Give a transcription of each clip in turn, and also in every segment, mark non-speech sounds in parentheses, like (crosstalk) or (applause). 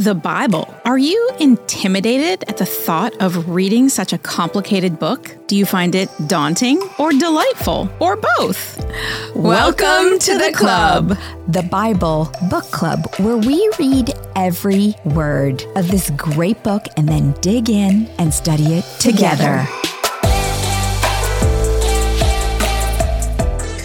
the Bible. Are you intimidated at the thought of reading such a complicated book? Do you find it daunting or delightful or both? Welcome to the club, the Bible Book Club, where we read every word of this great book and then dig in and study it together.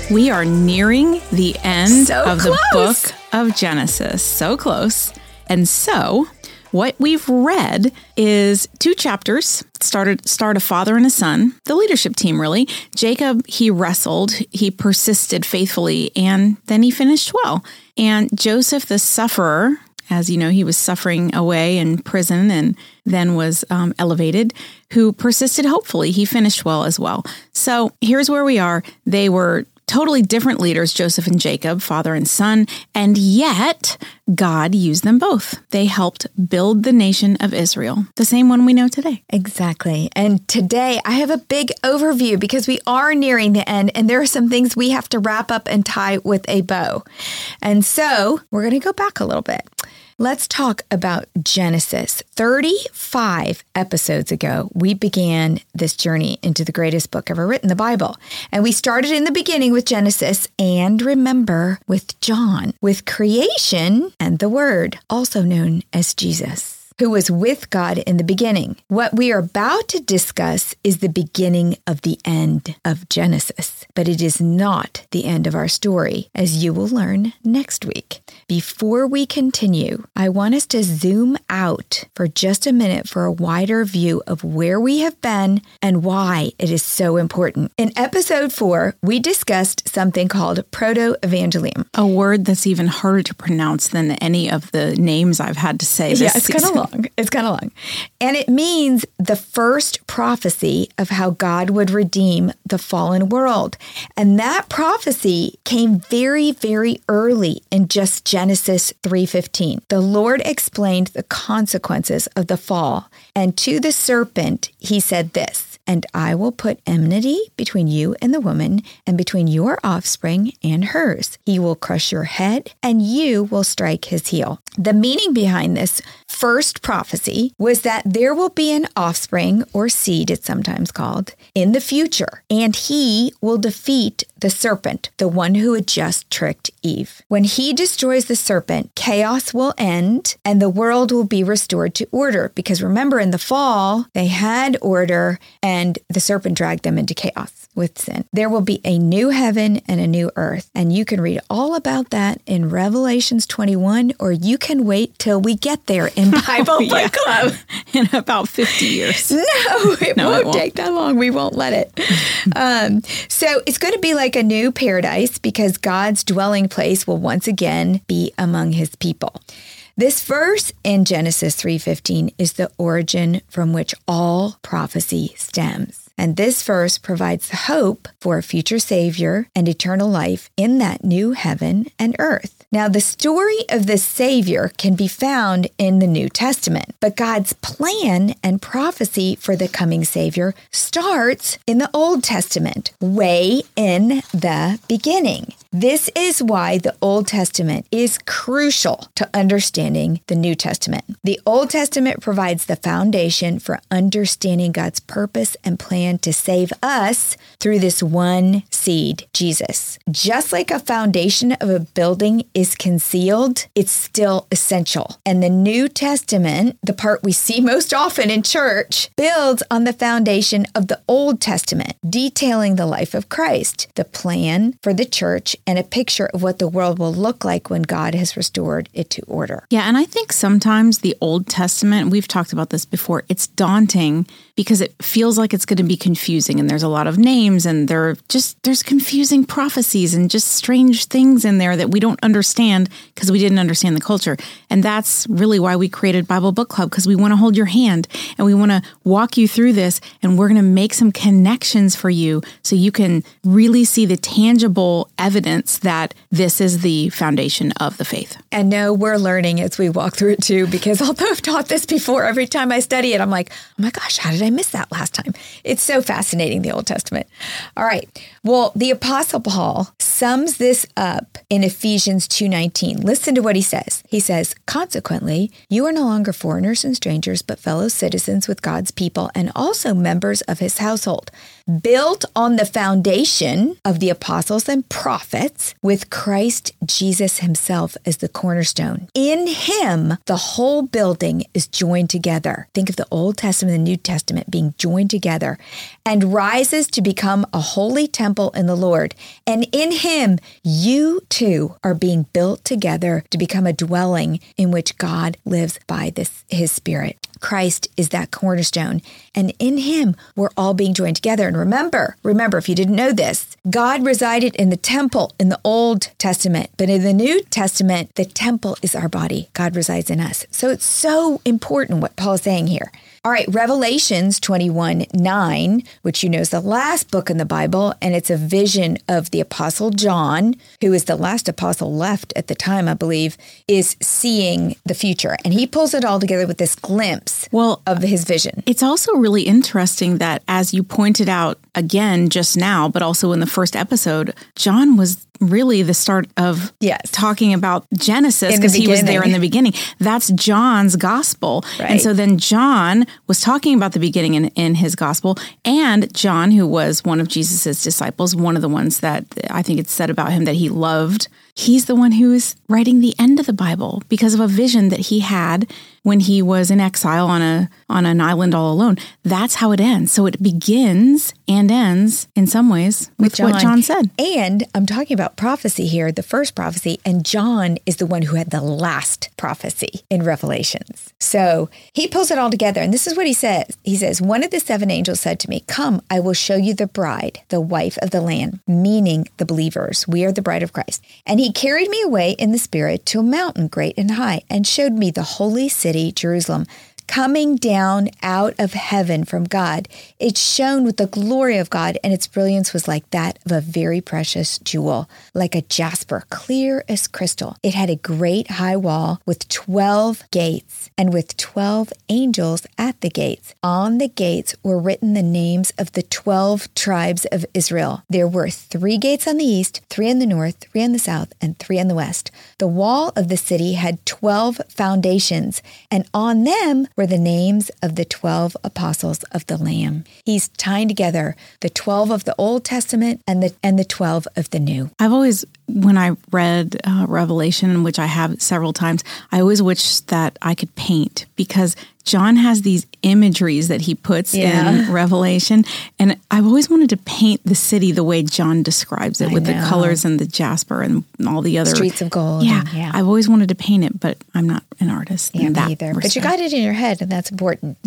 We are nearing the end So of the book of Genesis. So close. And so, what we've read is two chapters. Started start a father and a son, the leadership team really. Jacob, he wrestled, he persisted faithfully, and then he finished well. And Joseph, the sufferer, as you know, he was suffering away in prison and then was um, elevated, who persisted hopefully. He finished well as well. So here's where we are. They were totally different leaders, Joseph and Jacob, father and son, and yet God used them both. They helped build the nation of Israel, the same one we know today. Exactly. And today I have a big overview because we are nearing the end and there are some things we have to wrap up and tie with a bow. And so we're going to go back a little bit. Let's talk about Genesis. 35 episodes ago, we began this journey into the greatest book ever written, the Bible. And we started in the beginning with Genesis and remember with John, with creation and the Word, also known as Jesus who was with God in the beginning. What we are about to discuss is the beginning of the end of Genesis, but it is not the end of our story, as you will learn next week. Before we continue, I want us to zoom out for just a minute for a wider view of where we have been and why it is so important. In episode four, we discussed something called proto evangelium. A word that's even harder to pronounce than any of the names I've had to say this yeah, it's kind of. Long. It's kind of long. And it means the first prophecy of how God would redeem the fallen world. And that prophecy came very, very early in just Genesis 3:15. The Lord explained the consequences of the fall, and to the serpent he said this, and I will put enmity between you and the woman, and between your offspring and hers. He will crush your head, and you will strike his heel. The meaning behind this first prophecy was that there will be an offspring, or seed, it's sometimes called, in the future, and he will defeat the serpent, the one who had just tricked Eve. When he destroys the serpent, chaos will end and the world will be restored to order. Because remember, in the fall, they had order and the serpent dragged them into chaos with sin. There will be a new heaven and a new earth. And you can read all about that in Revelations 21, or you can wait till we get there in (laughs) Bible Yeah. Book Club. (laughs) in about 50 years. (laughs) No, it, No, won't, won't. take that long. We won't let it. um, so it's going to be like a new paradise because God's dwelling place will once again be among his people. This verse in Genesis 3:15 is the origin from which all prophecy stems. And this verse provides hope for a future savior and eternal life in that new heaven and earth. Now, the story of this savior can be found in the New Testament, but God's plan and prophecy for the coming savior starts in the Old Testament, way in the beginning. This is why the Old Testament is crucial to understanding the New Testament. The Old Testament provides the foundation for understanding God's purpose and plan to save us through this one seed, Jesus. Just like a foundation of a building is concealed, it's still essential. And the New Testament, the part we see (laughs) most often in church, builds on the foundation of the Old Testament, detailing the life of Christ, the plan for the church, and a picture of what the world will look like when God has restored it to order. Yeah, and I think sometimes the Old Testament, we've talked about this before, it's daunting because it feels like it's going to be confusing and there's a lot of names and there just there's confusing prophecies and just strange things in there that we don't understand because we didn't understand the culture. And that's really why we created Bible Book Club because we want to hold your hand and we want to walk you through this and we're going to make some connections for you so you can really see the tangible evidence that this is the foundation of the faith. And no, we're learning as we walk through it too, because (laughs) although I've taught this before, every time I study it, I'm like, oh my gosh, how did I miss that last time? It's so fascinating, the Old Testament. All right. Well, the Apostle Paul sums this up in Ephesians 2:19. Listen to what he says. He says, "Consequently, you are no longer foreigners and strangers, but fellow citizens with God's people and also members of his household, built on the foundation of the apostles and prophets, with Christ Jesus himself as the cornerstone. In him, the whole building is joined together. Think of the Old Testament and the New Testament being joined together and rises to become a holy temple in the Lord. And in him, you too are being built together to become a dwelling in which God lives by this, his spirit. Christ is that cornerstone. And in him, we're all being joined together. And remember, remember, if you didn't know this, God resided in the temple in the Old Testament, but in the New Testament, the temple is our body. God resides in us. So it's so important what Paul is saying here. All right, Revelations 21 9, which you know is the last book in the Bible, and it's a vision of the Apostle John, who is the last apostle left at the time, I believe, is seeing the future. And he pulls it all together with this glimpse Well, of his vision. It's also really interesting that, as you pointed out again just now, but also in the first episode, John was really the start of Yes. talking about Genesis because he was there in the beginning. That's John's gospel. And so then John was talking about the beginning in, in his gospel. And John, who was one of Jesus's disciples, one of the ones that I think it's said about him that he loved, he's the one who is writing the end of the Bible because of a vision that he had when he was in exile on a on an island all alone. That's how it ends. So it begins and ends in some ways with, what John said. And I'm talking about prophecy here, the first prophecy, and John is the one who had the last prophecy in Revelations. So he pulls it all together, and this is what he says. He says, One of the seven angels said to me, Come, I will show you the bride, the wife of the Lamb, meaning the believers. We are the bride of Christ. And he carried me away in the Spirit to a mountain great and high, and showed me the holy city, Jerusalem coming down out of heaven from God. It shone with the glory of God, and its brilliance was like that of a very precious jewel, like a jasper, clear as crystal. It had a great high wall with 12 gates, and with 12 angels at the gates. On the gates were written the names of the 12 tribes of Israel. There were three gates on the east, three on the north, three on the south, and three on the west. The wall of the city had 12 foundations, and on them were the names of the 12 apostles of the Lamb. He's tying together the 12 of the Old Testament and the and the 12 of the New. I've always, when I read uh, Revelation, which I have several times, I always wish that I could paint because John has these imageries that he puts Yeah. in (laughs) Revelation. And I've always wanted to paint the city the way John describes it I with the colors and the jasper and all the other Streets of gold. Yeah, yeah. I've always wanted to paint it, but I'm not an artist. Yeah, in that me either. But you got it in your head, and that's important.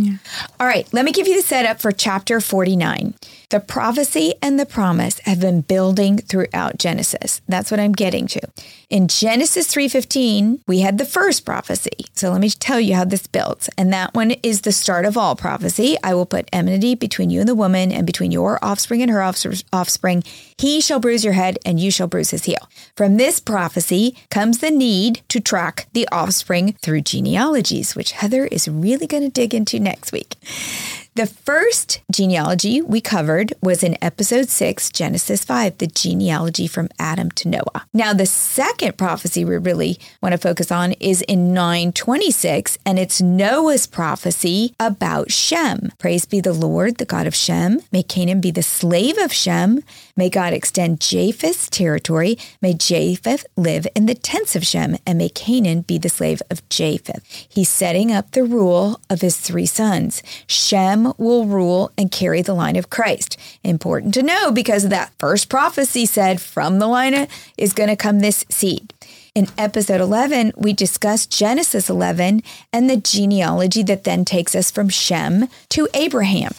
All right, let me give you the setup for chapter 49. The prophecy and the promise have been building throughout Genesis. That's what I'm getting to. In Genesis 3:15, we had the first prophecy. So let me tell you how this builds. And that one is the start of all prophecy. I will put enmity between you and the woman and between your offspring and her offspring. He shall bruise your head and you shall bruise his heel. From this prophecy comes the need to track the offspring through genealogies, which Heather is really going to dig into next week. The first genealogy we covered was in episode 6, Genesis 5, the genealogy from Adam to Noah. Now, the second prophecy we really want to focus on is in 926, and it's Noah's prophecy about Shem. Praise be the Lord, the God of Shem. May Canaan be the slave of Shem. May God extend Japheth's territory. May Japheth live in the tents of Shem, and may Canaan be the slave of Japheth. He's setting up the rule of his three sons. Shem will rule and carry the line of Christ. Important to know because that first prophecy said from the line is going to come this seed. In episode 11, we discussed Genesis 11 and the genealogy that then takes us from Shem to Abraham.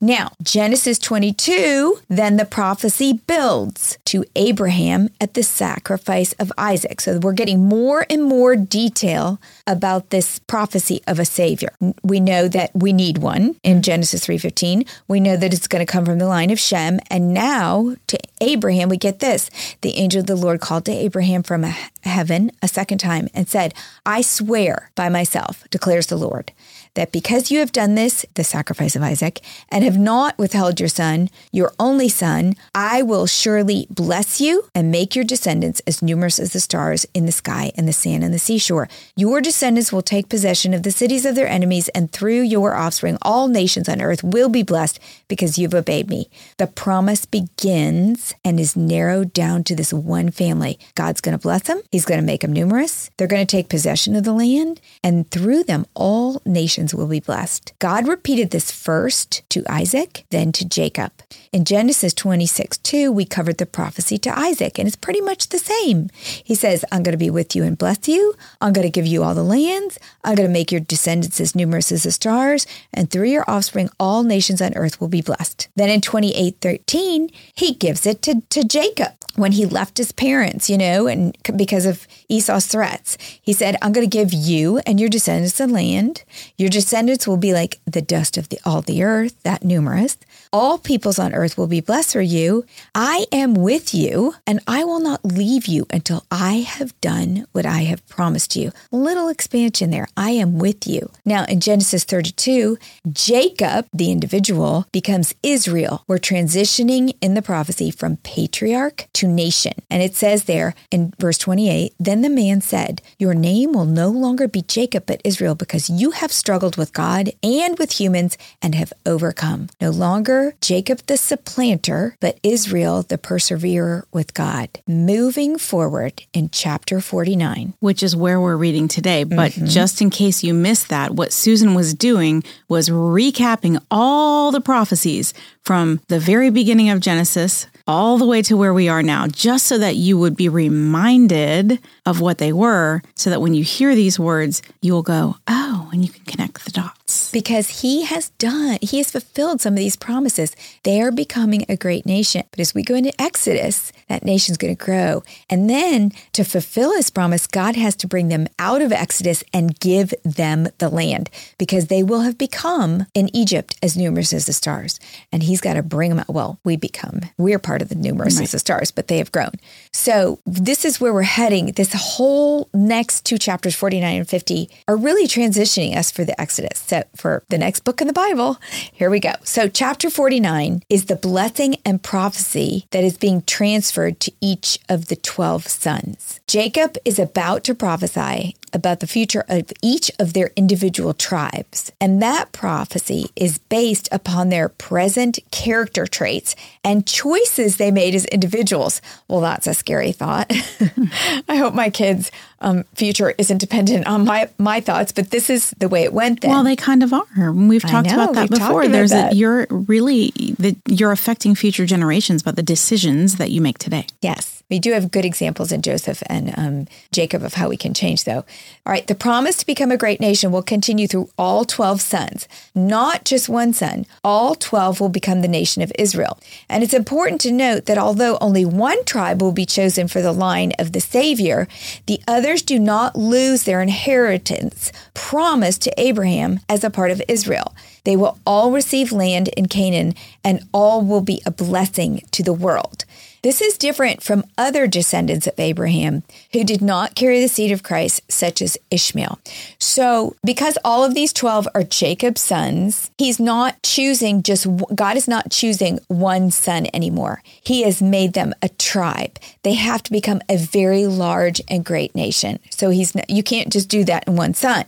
Now, Genesis 22, then the prophecy builds to Abraham at the sacrifice of Isaac. So we're getting more and more detail about this prophecy of a savior. We know that we need one in Genesis 3:15. We know that it's going to come from the line of Shem, and now to Abraham we get this. The angel of the Lord called to Abraham from a heaven a second time and said, I swear by myself, declares the Lord, that because you have done this, the sacrifice of Isaac, and have not withheld your son, your only son, I will surely bless you and make your descendants as numerous as the stars in the sky and the sand and the seashore. Your descendants will take possession of the cities of their enemies, and through your offspring, all nations on earth will be blessed because you've obeyed me. The promise begins and is narrowed down to this one family. God's going to bless them, He's going to make them numerous, they're going to take possession of the land, and through them, all nations will be blessed. God repeated this first to Isaac, then to Jacob. In Genesis 26 2, we covered the prophecy to Isaac, and it's pretty much the same. He says, I'm going to be with you and bless you. I'm going to give you all the lands. I'm going to make your descendants as numerous as the stars, and through your offspring, all nations on earth will be blessed. Then in 28 13, he gives it to, to Jacob when he left his parents, you know, and because of Esau's threats. He said, I'm going to give you and your descendants the land. Your descendants will be like the dust of the, all the earth, that numerous. All peoples on earth will be blessed for you. I am with you, and I will not leave you until I have done what I have promised you. Little expansion there. I am with you. Now, in Genesis 32, Jacob, the individual, becomes Israel. We're transitioning in the prophecy from patriarch to nation. And it says there in verse 28 Then the man said, Your name will no longer be Jacob, but Israel, because you have struggled with God and with humans and have overcome. No longer Jacob the supplanter, but Israel the perseverer with God. Moving forward in chapter 49, which is where we're reading today. But mm-hmm. just in case you missed that, what Susan was doing was recapping all the prophecies from the very beginning of Genesis all the way to where we are now, just so that you would be reminded of what they were, so that when you hear these words, you will go, oh, and you can connect the dots. Because he has done, he has fulfilled some of these promises. They are becoming a great nation. But as we go into Exodus, that nation's going to grow. And then to fulfill his promise, God has to bring them out of Exodus and give them the land because they will have become in Egypt as numerous as the stars. And he's got to bring them out. Well, we become, we're part of the numerous right. as the stars, but they have grown. So this is where we're heading. This whole next two chapters, 49 and 50, are really transitioning us for the Exodus. So for the next book in the Bible, here we go. So chapter 49 is the blessing and prophecy that is being transferred to each of the 12 sons. Jacob is about to prophesy about the future of each of their individual tribes. And that prophecy is based upon their present character traits and choices they made as individuals. Well, that's a scary thought. (laughs) I hope my kids' um, future isn't dependent on my, my thoughts, but this is the way it went then. Well, they kind of are. We've talked know, about that before. About There's that. A, you're really, the, you're affecting future generations by the decisions that you make today. Yes. We do have good examples in Joseph and um, Jacob of how we can change, though. All right, the promise to become a great nation will continue through all 12 sons, not just one son. All 12 will become the nation of Israel. And it's important to note that although only one tribe will be chosen for the line of the Savior, the others do not lose their inheritance promised to Abraham as a part of Israel. They will all receive land in Canaan, and all will be a blessing to the world. This is different from other descendants of Abraham who did not carry the seed of Christ, such as Ishmael. So, because all of these 12 are Jacob's sons, he's not choosing just, God is not choosing one son anymore. He has made them a tribe. They have to become a very large and great nation. So, he's, you can't just do that in one son.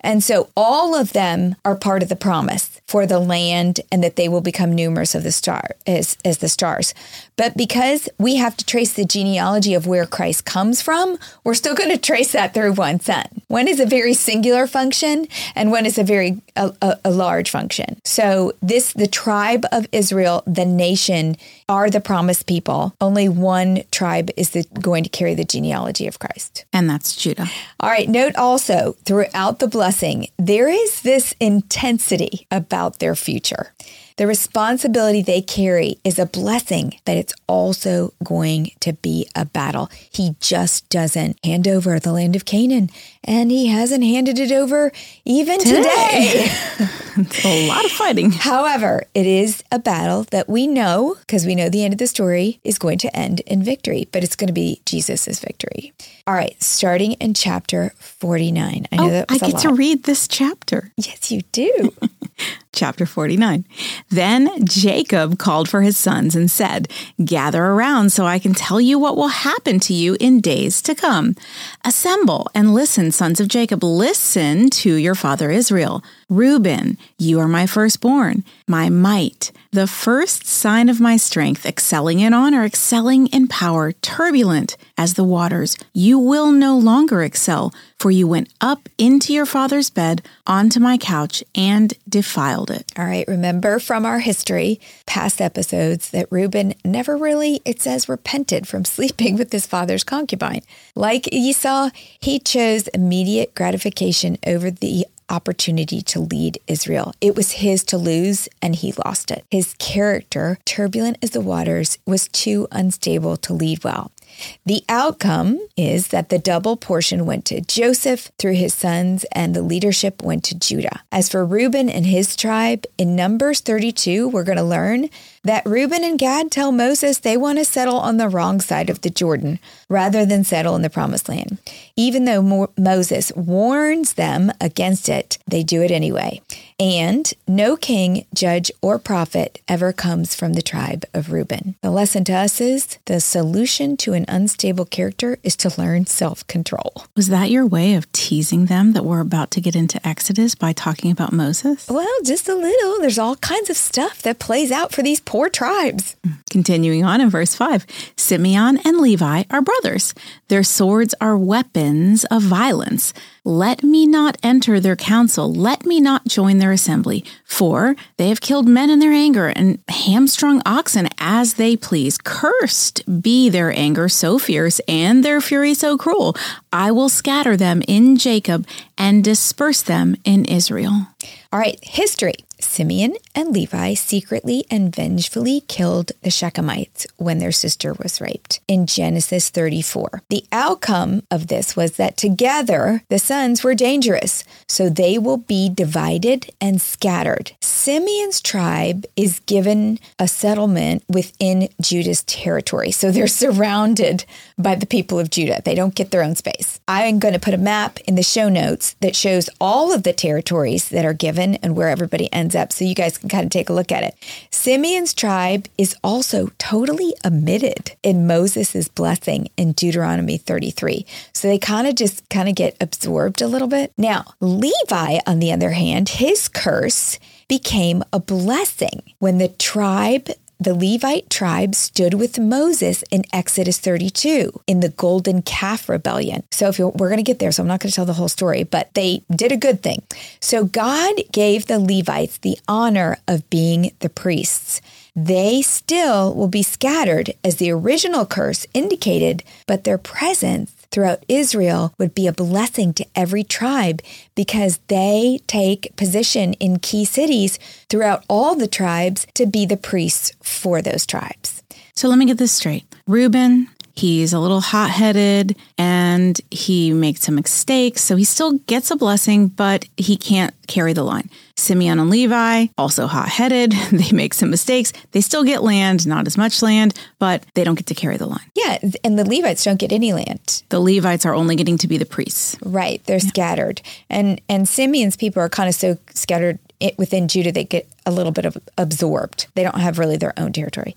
And so, all of them are part of the promise for the land and that they will become numerous of the star as, as the stars. But because we have to trace the genealogy of where Christ comes from, we're still going to trace that through one son. One is a very singular function and one is a very a, a, a large function. So this the tribe of Israel, the nation are the promised people. Only one tribe is the, going to carry the genealogy of Christ. And that's Judah. All right, note also throughout the blessing, there is this intensity about about their future. The responsibility they carry is a blessing, but it's also going to be a battle. He just doesn't hand over the land of Canaan, and he hasn't handed it over even today. today. (laughs) (laughs) it's a lot of fighting. However, it is a battle that we know, because we know the end of the story, is going to end in victory, but it's going to be Jesus' victory. All right, starting in chapter 49. I know oh, that I get to read this chapter. Yes, you do. (laughs) chapter 49. Then Jacob called for his sons and said, Gather around so I can tell you what will happen to you in days to come. Assemble and listen, sons of Jacob. Listen to your father Israel. Reuben, you are my firstborn, my might, the first sign of my strength, excelling in honor, excelling in power, turbulent as the waters. You will no longer excel, for you went up into your father's bed, onto my couch, and defiled it. All right, remember from our history, past episodes, that Reuben never really, it says, repented from (laughs) sleeping with his father's concubine. Like Esau, he chose immediate gratification over the opportunity to lead Israel. It was his to lose, and he lost it. His character, turbulent as the waters, was too unstable to lead well. The outcome is that the double portion went to Joseph through his sons, and the leadership went to Judah. As for Reuben and his tribe, in Numbers 32, we're going to learn that Reuben and Gad tell Moses they want to settle on the wrong side of the Jordan rather than settle in the promised land. Even though Mo- Moses warns them against it, they do it anyway. And no king, judge, or prophet ever comes from the tribe of Reuben. The lesson to us is the solution to an unstable character is to learn self control. Was that your way of teasing them that we're about to get into Exodus by talking about Moses? Well, just a little. There's all kinds of stuff that plays out for these poor tribes. Continuing on in verse 5 Simeon and Levi are brothers. Their swords are weapons of violence. Let me not enter their council. Let me not join their assembly. For they have killed men in their anger and hamstrung oxen as they please. Cursed be their anger so fierce and their fury so cruel. I will scatter them in Jacob and disperse them in Israel. All right, history. Simeon and Levi secretly and vengefully killed the Shechemites when their sister was raped in Genesis 34. The outcome of this was that together the sons were dangerous, so they will be divided and scattered. Simeon's tribe is given a settlement within Judah's territory, so they're (laughs) surrounded by the people of Judah. They don't get their own space. I'm going to put a map in the show notes that shows all of the territories that are given and where everybody ends up so you guys can kind of take a look at it. Simeon's tribe is also totally omitted in Moses' blessing in Deuteronomy 33. So they kind of just kind of get absorbed a little bit. Now, Levi, on the other hand, his curse became a blessing when the tribe the Levite tribe stood with Moses in Exodus 32 in the Golden Calf Rebellion. So if we're going to get there, so I'm not going to tell the whole story, but they did a good thing. So God gave the Levites the honor of being the priests. They still will be scattered as the original curse indicated, but their presence throughout Israel would be a blessing to every tribe because they take position in key cities throughout all the tribes to be the priests for those tribes. So let me get this straight. Reuben, He's a little hot headed and he makes some mistakes. So he still gets a blessing, but he can't carry the line. Simeon and Levi, also hot headed. (laughs) They make some mistakes. They still get land, not as much land, but they don't get to carry the line. Yeah. And the Levites don't get any land. The Levites are only getting to be the priests. Right. They're yeah. scattered. And and Simeon's people are kind of so scattered within Judah, they get a little bit of absorbed. They don't have really their own territory.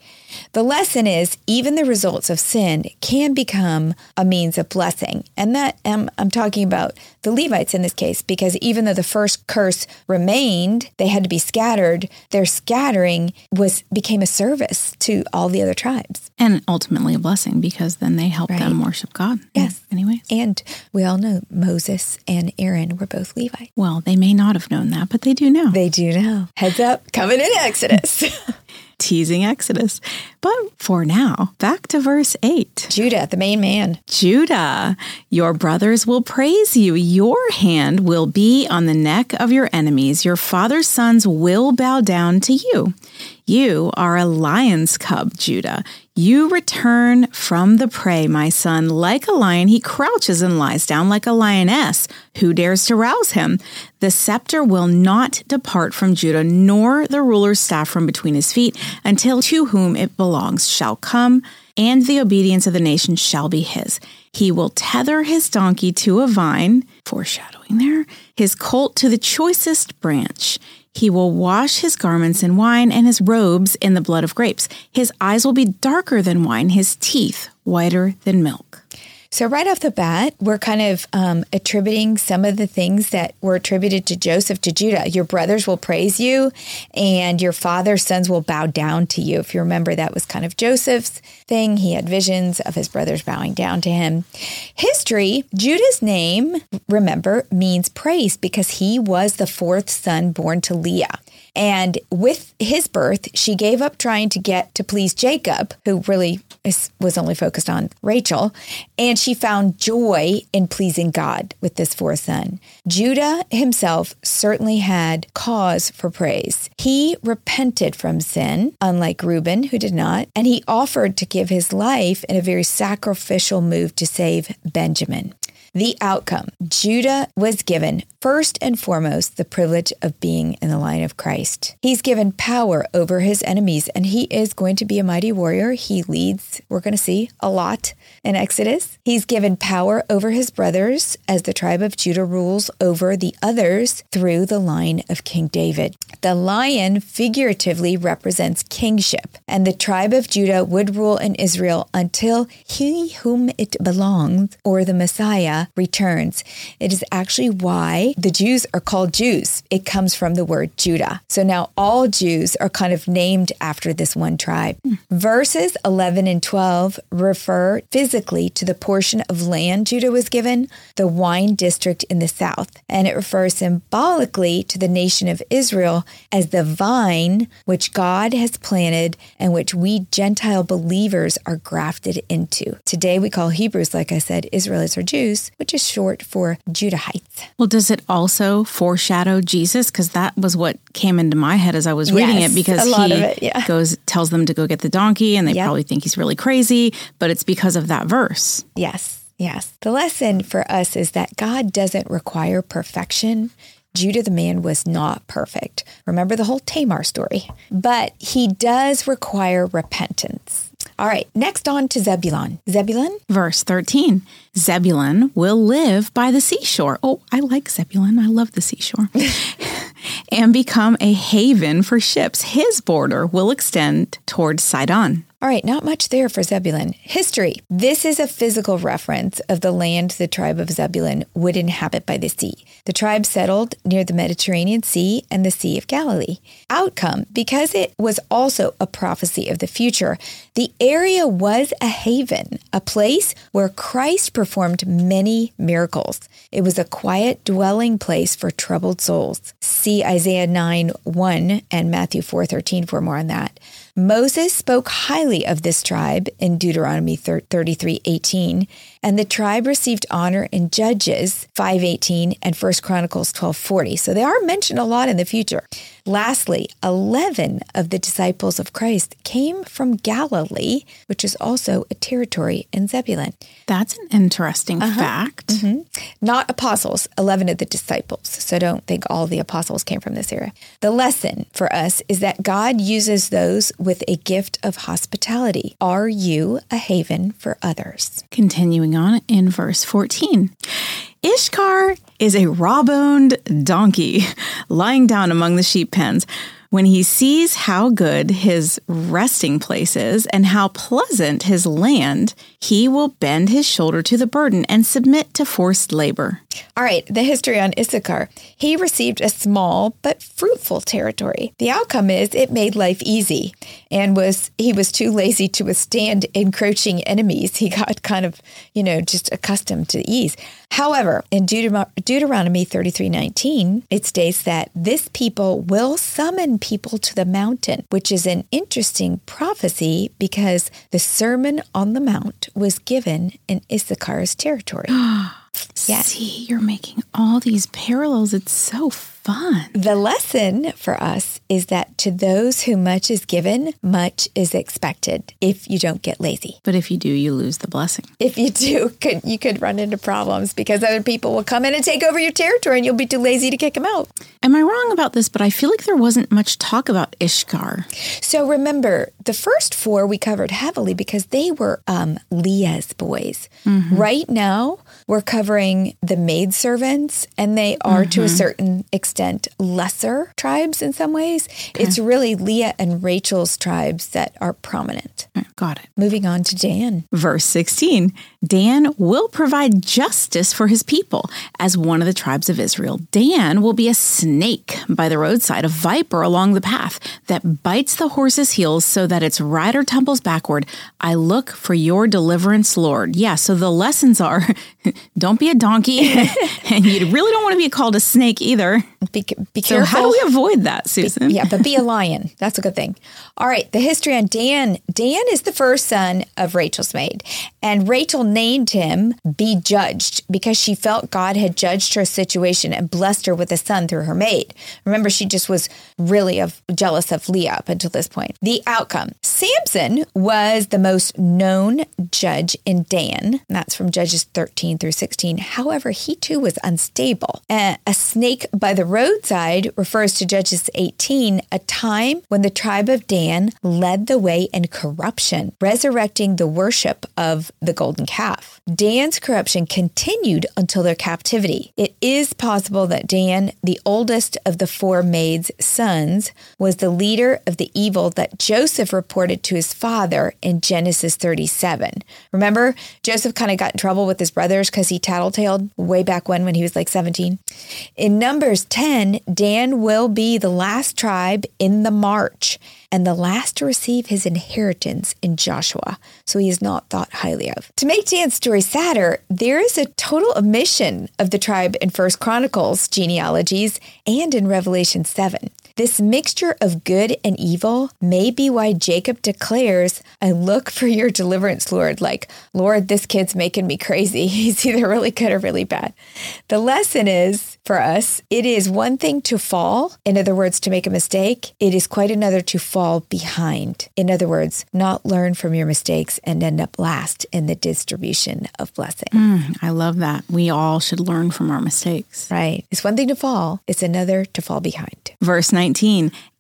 The lesson is even the results of sin can become a means of blessing. And that um, I'm talking about the Levites in this case, because even though the first curse remained, they had to be scattered. Their scattering was became a service to all the other tribes. And ultimately a blessing because then they helped right. them worship God. Yes. Anyways. And we all know Moses and Aaron were both Levites. Well, they may not have known that, but they do now. They do now. Heads up, coming in Exodus. (laughs) Teasing Exodus. But for now, back to verse 8. Judah, the main man. Judah, your brothers will praise you. Your hand will be on the neck of your enemies. Your father's sons will bow down to you. You are a lion's cub, Judah. You return from the prey, my son. Like a lion, he crouches and lies down like a lioness. Who dares to rouse him? The scepter will not depart from Judah, nor the ruler's staff from between his feet, until to whom it belongs shall come, and the obedience of the nation shall be his. He will tether his donkey to a vine, foreshadowing there, his colt to the choicest branch. He will wash his garments in wine and his robes in the blood of grapes. His eyes will be darker than wine, his teeth whiter than milk. So, right off the bat, we're kind of um, attributing some of the things that were attributed to Joseph to Judah. Your brothers will praise you, and your father's sons will bow down to you. If you remember, that was kind of Joseph's thing. He had visions of his brothers bowing down to him. History Judah's name, remember, means praise because he was the fourth son born to Leah. And with his birth, she gave up trying to get to please Jacob, who really was only focused on Rachel, and she found joy in pleasing God with this fourth son. Judah himself certainly had cause for praise. He repented from sin, unlike Reuben, who did not, and he offered to give his life in a very sacrificial move to save Benjamin. The outcome Judah was given, first and foremost, the privilege of being in the line of Christ. He's given power over his enemies, and he is going to be a mighty warrior. He leads, we're going to see a lot in Exodus. He's given power over his brothers as the tribe of Judah rules over the others through the line of King David. The lion figuratively represents kingship, and the tribe of Judah would rule in Israel until he whom it belongs, or the Messiah, returns. It is actually why the Jews are called Jews. It comes from the word Judah. So now all Jews are kind of named after this one tribe. Verses 11 and 12 refer physically to the portion of land Judah was given, the wine district in the south, and it refers symbolically to the nation of Israel as the vine which God has planted and which we Gentile believers are grafted into. Today we call Hebrews, like I said, Israelites or Jews, which is short for Judahites. Well, does it also foreshadow Jesus? Because that was what came into my head as I was reading yes, it. Because he it, yeah. goes tells them to go get the donkey, and they yep. probably think he's really crazy, but it's because of that verse. Yes. Yes. The lesson for us is that God doesn't require perfection. Judah the man was not perfect. Remember the whole Tamar story. But he does require repentance. All right, next on to Zebulon. Zebulon? Verse 13 Zebulun will live by the seashore. Oh, I like Zebulun. I love the seashore. (laughs) and become a haven for ships. His border will extend toward Sidon. All right, not much there for Zebulun. History. This is a physical reference of the land the tribe of Zebulun would inhabit by the sea. The tribe settled near the Mediterranean Sea and the Sea of Galilee. Outcome because it was also a prophecy of the future, the area was a haven, a place where Christ performed many miracles. It was a quiet dwelling place for troubled souls. See Isaiah 9 1 and Matthew 4 13 for more on that. Moses spoke highly of this tribe in Deuteronomy 33 18, and the tribe received honor in Judges 5:18 and 1 Chronicles 12:40. So they are mentioned a lot in the future. Lastly, 11 of the disciples of Christ came from Galilee, which is also a territory in Zebulun. That's an interesting uh-huh. fact. Mm-hmm. Not apostles, 11 of the disciples. So don't think all the apostles came from this area. The lesson for us is that God uses those with a gift of hospitality. Are you a haven for others? Continuing on in verse 14. Issachar is a raw boned donkey lying down among the sheep pens. When he sees how good his resting place is and how pleasant his land, he will bend his shoulder to the burden and submit to forced labor. All right, the history on Issachar. He received a small but fruitful territory. The outcome is it made life easy and was he was too lazy to withstand encroaching enemies. He got kind of, you know, just accustomed to ease. However, in Deuteron- Deuteronomy 33:19, it states that this people will summon people to the mountain, which is an interesting prophecy because the Sermon on the Mount was given in Issachar's territory. (gasps) (gasps) (gasps) Yeah. See, you're making all these parallels. It's so fun. The lesson for us is that to those who much is given, much is expected if you don't get lazy. But if you do, you lose the blessing. If you do, (laughs) could you could run into problems because other people will come in and take over your territory and you'll be too lazy to kick them out. Am I wrong about this? But I feel like there wasn't much talk about Issachar. So remember, the first four we covered heavily because they were um, Leah's boys. Right now, we're covering the maidservants, and they are to a mm-hmm. certain extent lesser tribes in some ways. It's really Leah and Rachel's tribes that are prominent. Got it. Moving on to Dan. Verse 16 Dan will provide justice for his people as one of the tribes of Israel. Dan will be a snake by the roadside, a viper along the path that bites the horse's heels so that its rider tumbles backward. I look for your deliverance, Lord. Yeah, so the lessons are (laughs) don't be a donkey, (laughs) (laughs) and you really don't want to be called a snake either. Be, be So, careful. how do we avoid that, Susan? Yeah, but be a lion. That's a good thing. All right, the history on Dan. Dan is the first son of Rachel's maid, and Rachel named him Be Judged because she felt God had judged her situation and blessed her with a son through her maid. Remember, she just was really of, jealous of Leah up until this point. The outcome Samson was the most known judge in Dan. and That's from Judges 13 through 16. However, he too was unstable. A snake by the roadside refers to Judges 18, a time when the tribe of Dan led the way in corruption, resurrecting the worship of the golden calf. Dan's corruption continued until their captivity. It is possible that Dan, the oldest of the four maids' sons, was the leader of the evil that Joseph reported to his father in Genesis 37. Remember, Joseph kind of got in trouble with his brothers because he tattletaled way back when, when he was like 17. In Numbers 10, Dan will be the last tribe in the march and the last to receive his inheritance in Joshua. So he is not thought highly of. To make Dan's story sadder, there is a total omission of the tribe in First Chronicles genealogies and in Revelation 7. This mixture of good and evil may be why Jacob declares, I look for your deliverance, Lord. Like, Lord, this kid's making me crazy. (laughs) He's either really good or really bad. The lesson is for us, it is one thing to fall. In other words, to make a mistake. It is quite another to fall behind. In other words, not learn from your mistakes and end up last in the distribution of blessing. Mm, I love that. We all should learn from our mistakes. Right. It's one thing to fall, it's another to fall behind. Verse 19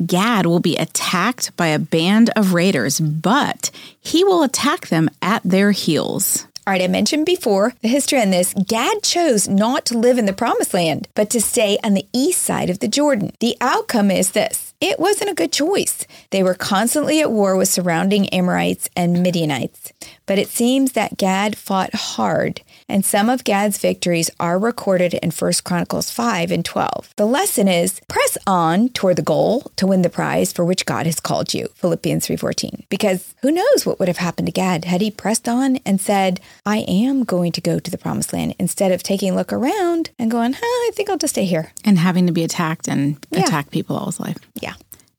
Gad will be attacked by a band of raiders, but he will attack them at their heels. All right, I mentioned before the history on this. Gad chose not to live in the promised land, but to stay on the east side of the Jordan. The outcome is this it wasn't a good choice. They were constantly at war with surrounding Amorites and Midianites. But it seems that Gad fought hard, and some of Gad's victories are recorded in 1 Chronicles 5 and 12. The lesson is press on toward the goal to win the prize for which God has called you. Philippians 3:14. Because who knows what would have happened to Gad had he pressed on and said, "I am going to go to the promised land," instead of taking a look around and going, huh, "I think I'll just stay here." And having to be attacked and Yeah. attack people all his life. Yeah.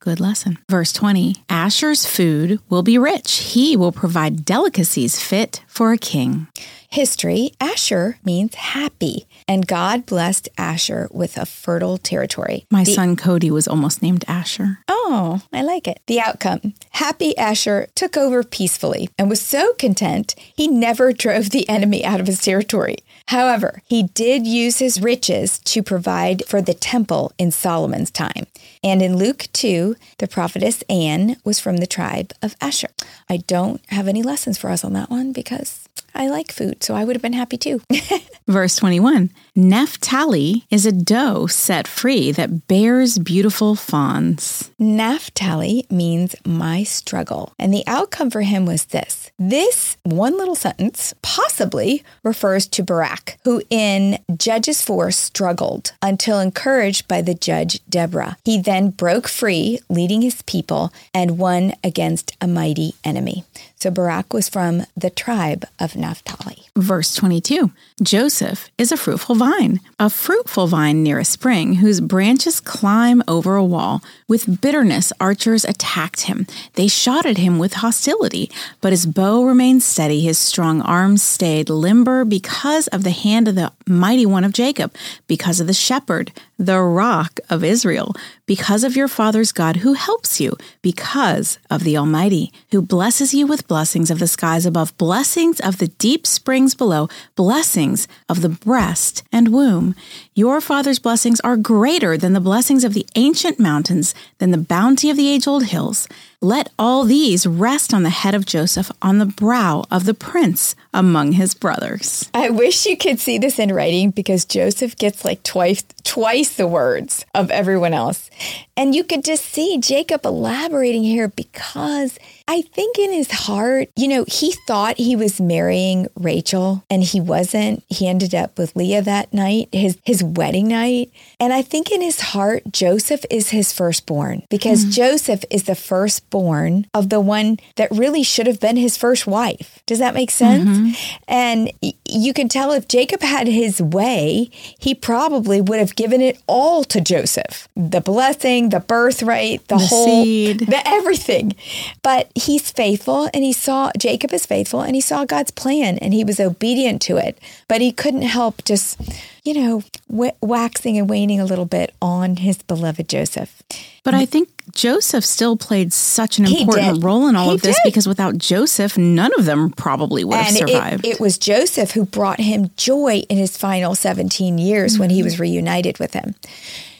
Good lesson. Verse 20 Asher's food will be rich. He will provide delicacies fit for a king. History Asher means happy, and God blessed Asher with a fertile territory. My The- son Cody was almost named Asher. Oh, I like it. The outcome Happy Asher took over peacefully and was so content he never (laughs) drove the enemy out of his territory. However, he did use his riches to provide for the temple in Solomon's time. And in Luke 2, the prophetess Anne was from the tribe of Asher. I don't have any lessons for us on that one because I like food, so I would have been happy too. (laughs) Verse 21 Naphtali is a doe set free that bears beautiful fawns. Naphtali means my struggle. And the outcome for him was this. This one little sentence possibly refers to Barak, who in Judges 4 struggled until encouraged by the judge Deborah. He then broke free, leading his people, and won against a mighty enemy. So Barak was from the tribe of Naphtali. Verse 22 Joseph is a fruitful vine, a fruitful vine near a spring, whose branches climb over a wall. With bitterness, archers attacked him. They shot at him with hostility, but his bow remained steady, his strong arms stayed limber because of the hand of the mighty one of Jacob, because of the shepherd, the rock of Israel, because of your father's God who helps you, because of the Almighty, who blesses you with blessings of the skies above, blessings of the deep springs below, blessings of the breast and womb. Your father's blessings are greater than the blessings of the ancient mountains, than the bounty of the age old hills. Let all these rest on the head of Joseph, on the brow of the prince among his brothers. I wish you could see this in writing because Joseph gets like twice twice the words of everyone else. And you could just see Jacob elaborating here because I think in his heart, you know, he thought he was marrying Rachel and he wasn't. He ended up with Leah that night, his his wedding night. And I think in his heart, Joseph is his firstborn because mm. Joseph is the firstborn of the one that really should have been his first wife. Does that make sense? Mm-hmm. And you can tell if Jacob had his way, he probably would have given it all to Joseph. The blessing, the birthright, the, the whole seed. the everything. But he's faithful and he saw Jacob is faithful and he saw God's plan and he was obedient to it. But he couldn't help just, you know, w- waxing and waning a little bit on his beloved Joseph. But I think Joseph still played such an important role in all he of this did. because without Joseph, none of them probably would and have survived. It, it, was Joseph who brought him joy in his final 17 years mm-hmm. when he mm-hmm. was reunited with him.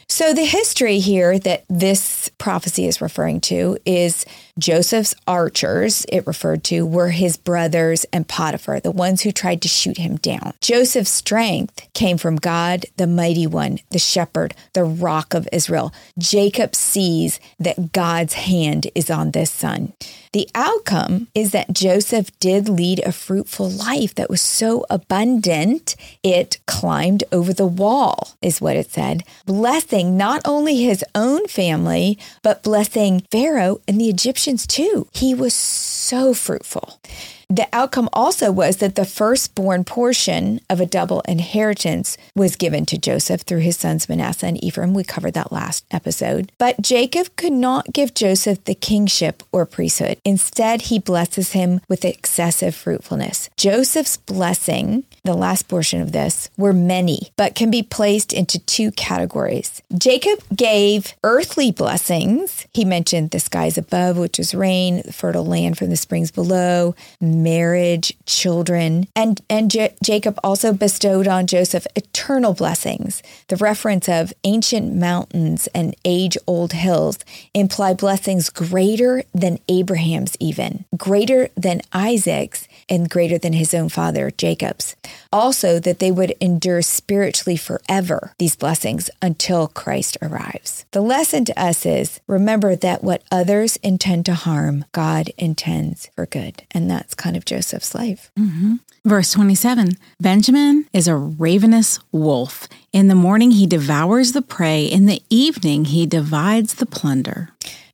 So, the history here that this prophecy is referring to is Joseph's archers, it referred to, were his brothers and Potiphar, the ones who tried to shoot him down. Joseph's strength came from God, the mighty one, the shepherd, the rock of Israel. Jacob sees that God's hand is on this son. The outcome is that Joseph did lead a fruitful life that was so abundant, it climbed over the wall, is what it said, blessing not only his own family, but blessing Pharaoh and the Egyptians too. He was so fruitful. The outcome also was that the firstborn portion of a double inheritance was given to Joseph through his sons Manasseh and Ephraim. We covered that last episode. But Jacob could not give Joseph the kingship or priesthood. Instead, he blesses him with excessive fruitfulness. Joseph's blessing, the last portion of this, were many, but can be placed into two categories. Jacob gave earthly blessings. He mentioned the skies above, which is rain, the fertile land from the springs below marriage, children. And, and J- Jacob also bestowed on Joseph eternal blessings. The reference of ancient mountains and age old hills imply blessings greater than Abraham's, even greater than Isaac's, and greater than his own father, Jacob's. Also, that they would endure spiritually forever, these blessings, until Christ arrives. The lesson to us is remember that what others intend to harm, God intends for good. And that's kind of Joseph's life. Mm-hmm. Verse 27 Benjamin is a ravenous wolf. In the morning, he devours the prey. In the evening, he divides the plunder.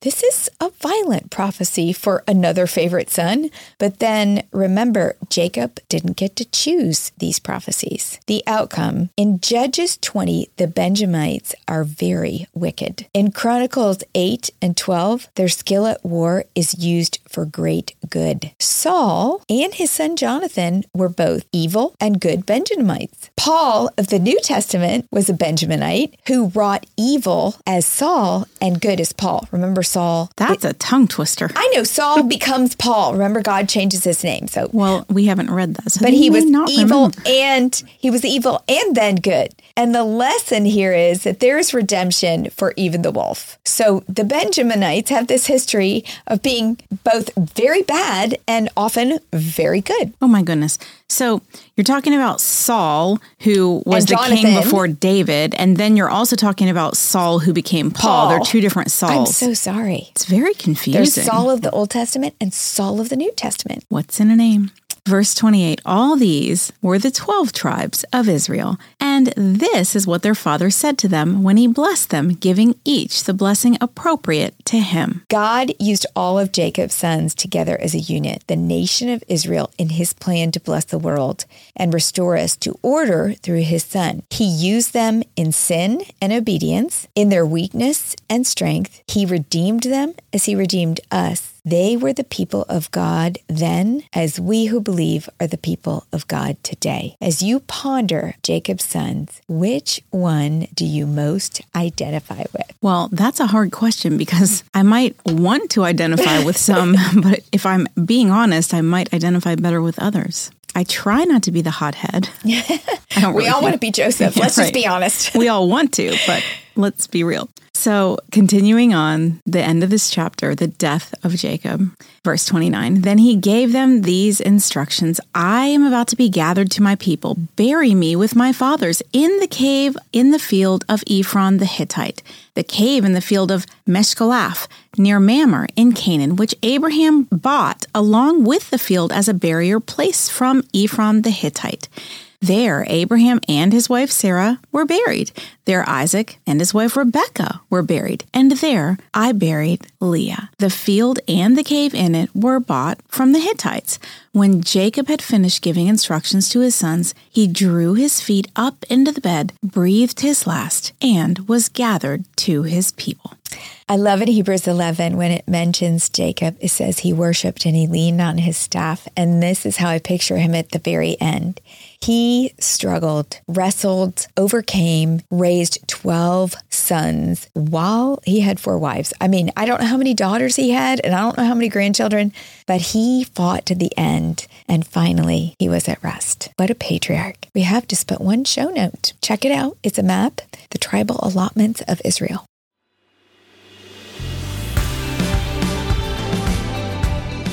This is a violent prophecy for another favorite son. But then remember, Jacob didn't get to choose these prophecies. The outcome in Judges 20, the Benjamites are very wicked. In Chronicles 8 and 12, their skill at war is used for great good. Saul and his son Jonathan were both evil and good Benjamites. Paul of the New Testament was a Benjaminite who wrought evil as Saul and good as Paul. Remember Saul? That's it, a tongue twister. I know Saul (laughs) becomes Paul. Remember God changes his name. So Well, we haven't read that. So but he was not evil remember. and he was evil and then good. And the lesson here is that there's redemption for even the wolf. So the Benjaminites have this history of being both very bad and often very good. Oh my goodness. So you're talking about Saul, who was the king before David, and then you're also talking about Saul, who became Paul. Paul. They're two different Sauls. I'm so sorry. It's very confusing. There's Saul of the Old Testament and Saul of the New Testament. What's in a name? Verse 28 All these were the 12 tribes of Israel, and this is what their father said to them when he blessed them, giving each the blessing appropriate to him. God used all of Jacob's sons together as a unit, the nation of Israel, in his plan to bless the world and restore us to order through his son. He used them in sin and obedience, in their weakness and strength. He redeemed them as he redeemed us they were the people of God then, as we who believe are the people of God today. As you ponder Jacob's sons, which one do you most identify with? Well, that's a hard question because I might want to identify with some, (laughs) but if I'm being honest, I might identify better with others. I try not to be the hothead. (laughs) Really we all want to be Joseph. (laughs) Let's right. just be honest. we all want to, but let's be real. So, continuing on the end of this chapter, the death of Jacob, verse 29. Then he gave them these instructions I am about to be gathered to my people. Bury me with my fathers in the cave in the field of Ephron the Hittite, the cave in the field of Machpelah near Mamre in Canaan, which Abraham bought along with the field as a barrier place from Ephron the Hittite. There, Abraham and his wife Sarah were buried. There, Isaac and his wife Rebekah were buried. And there, I buried Leah. The field and the cave in it were bought from the Hittites. When Jacob had finished giving instructions to his sons, he drew his feet up into the bed, breathed his last, and was gathered to his people. I love in Hebrews 11 when it mentions Jacob, it says he worshiped and he leaned on his staff. And this is how I picture him at the very end. He struggled, wrestled, overcame, raised 12 sons while he had four wives. I mean, I don't know how many daughters he had, and I don't know how many grandchildren, but he fought to the end. And finally, he was at rest. What a patriarch. We have just put one show note. Check it out. It's a map, the tribal allotments of Israel.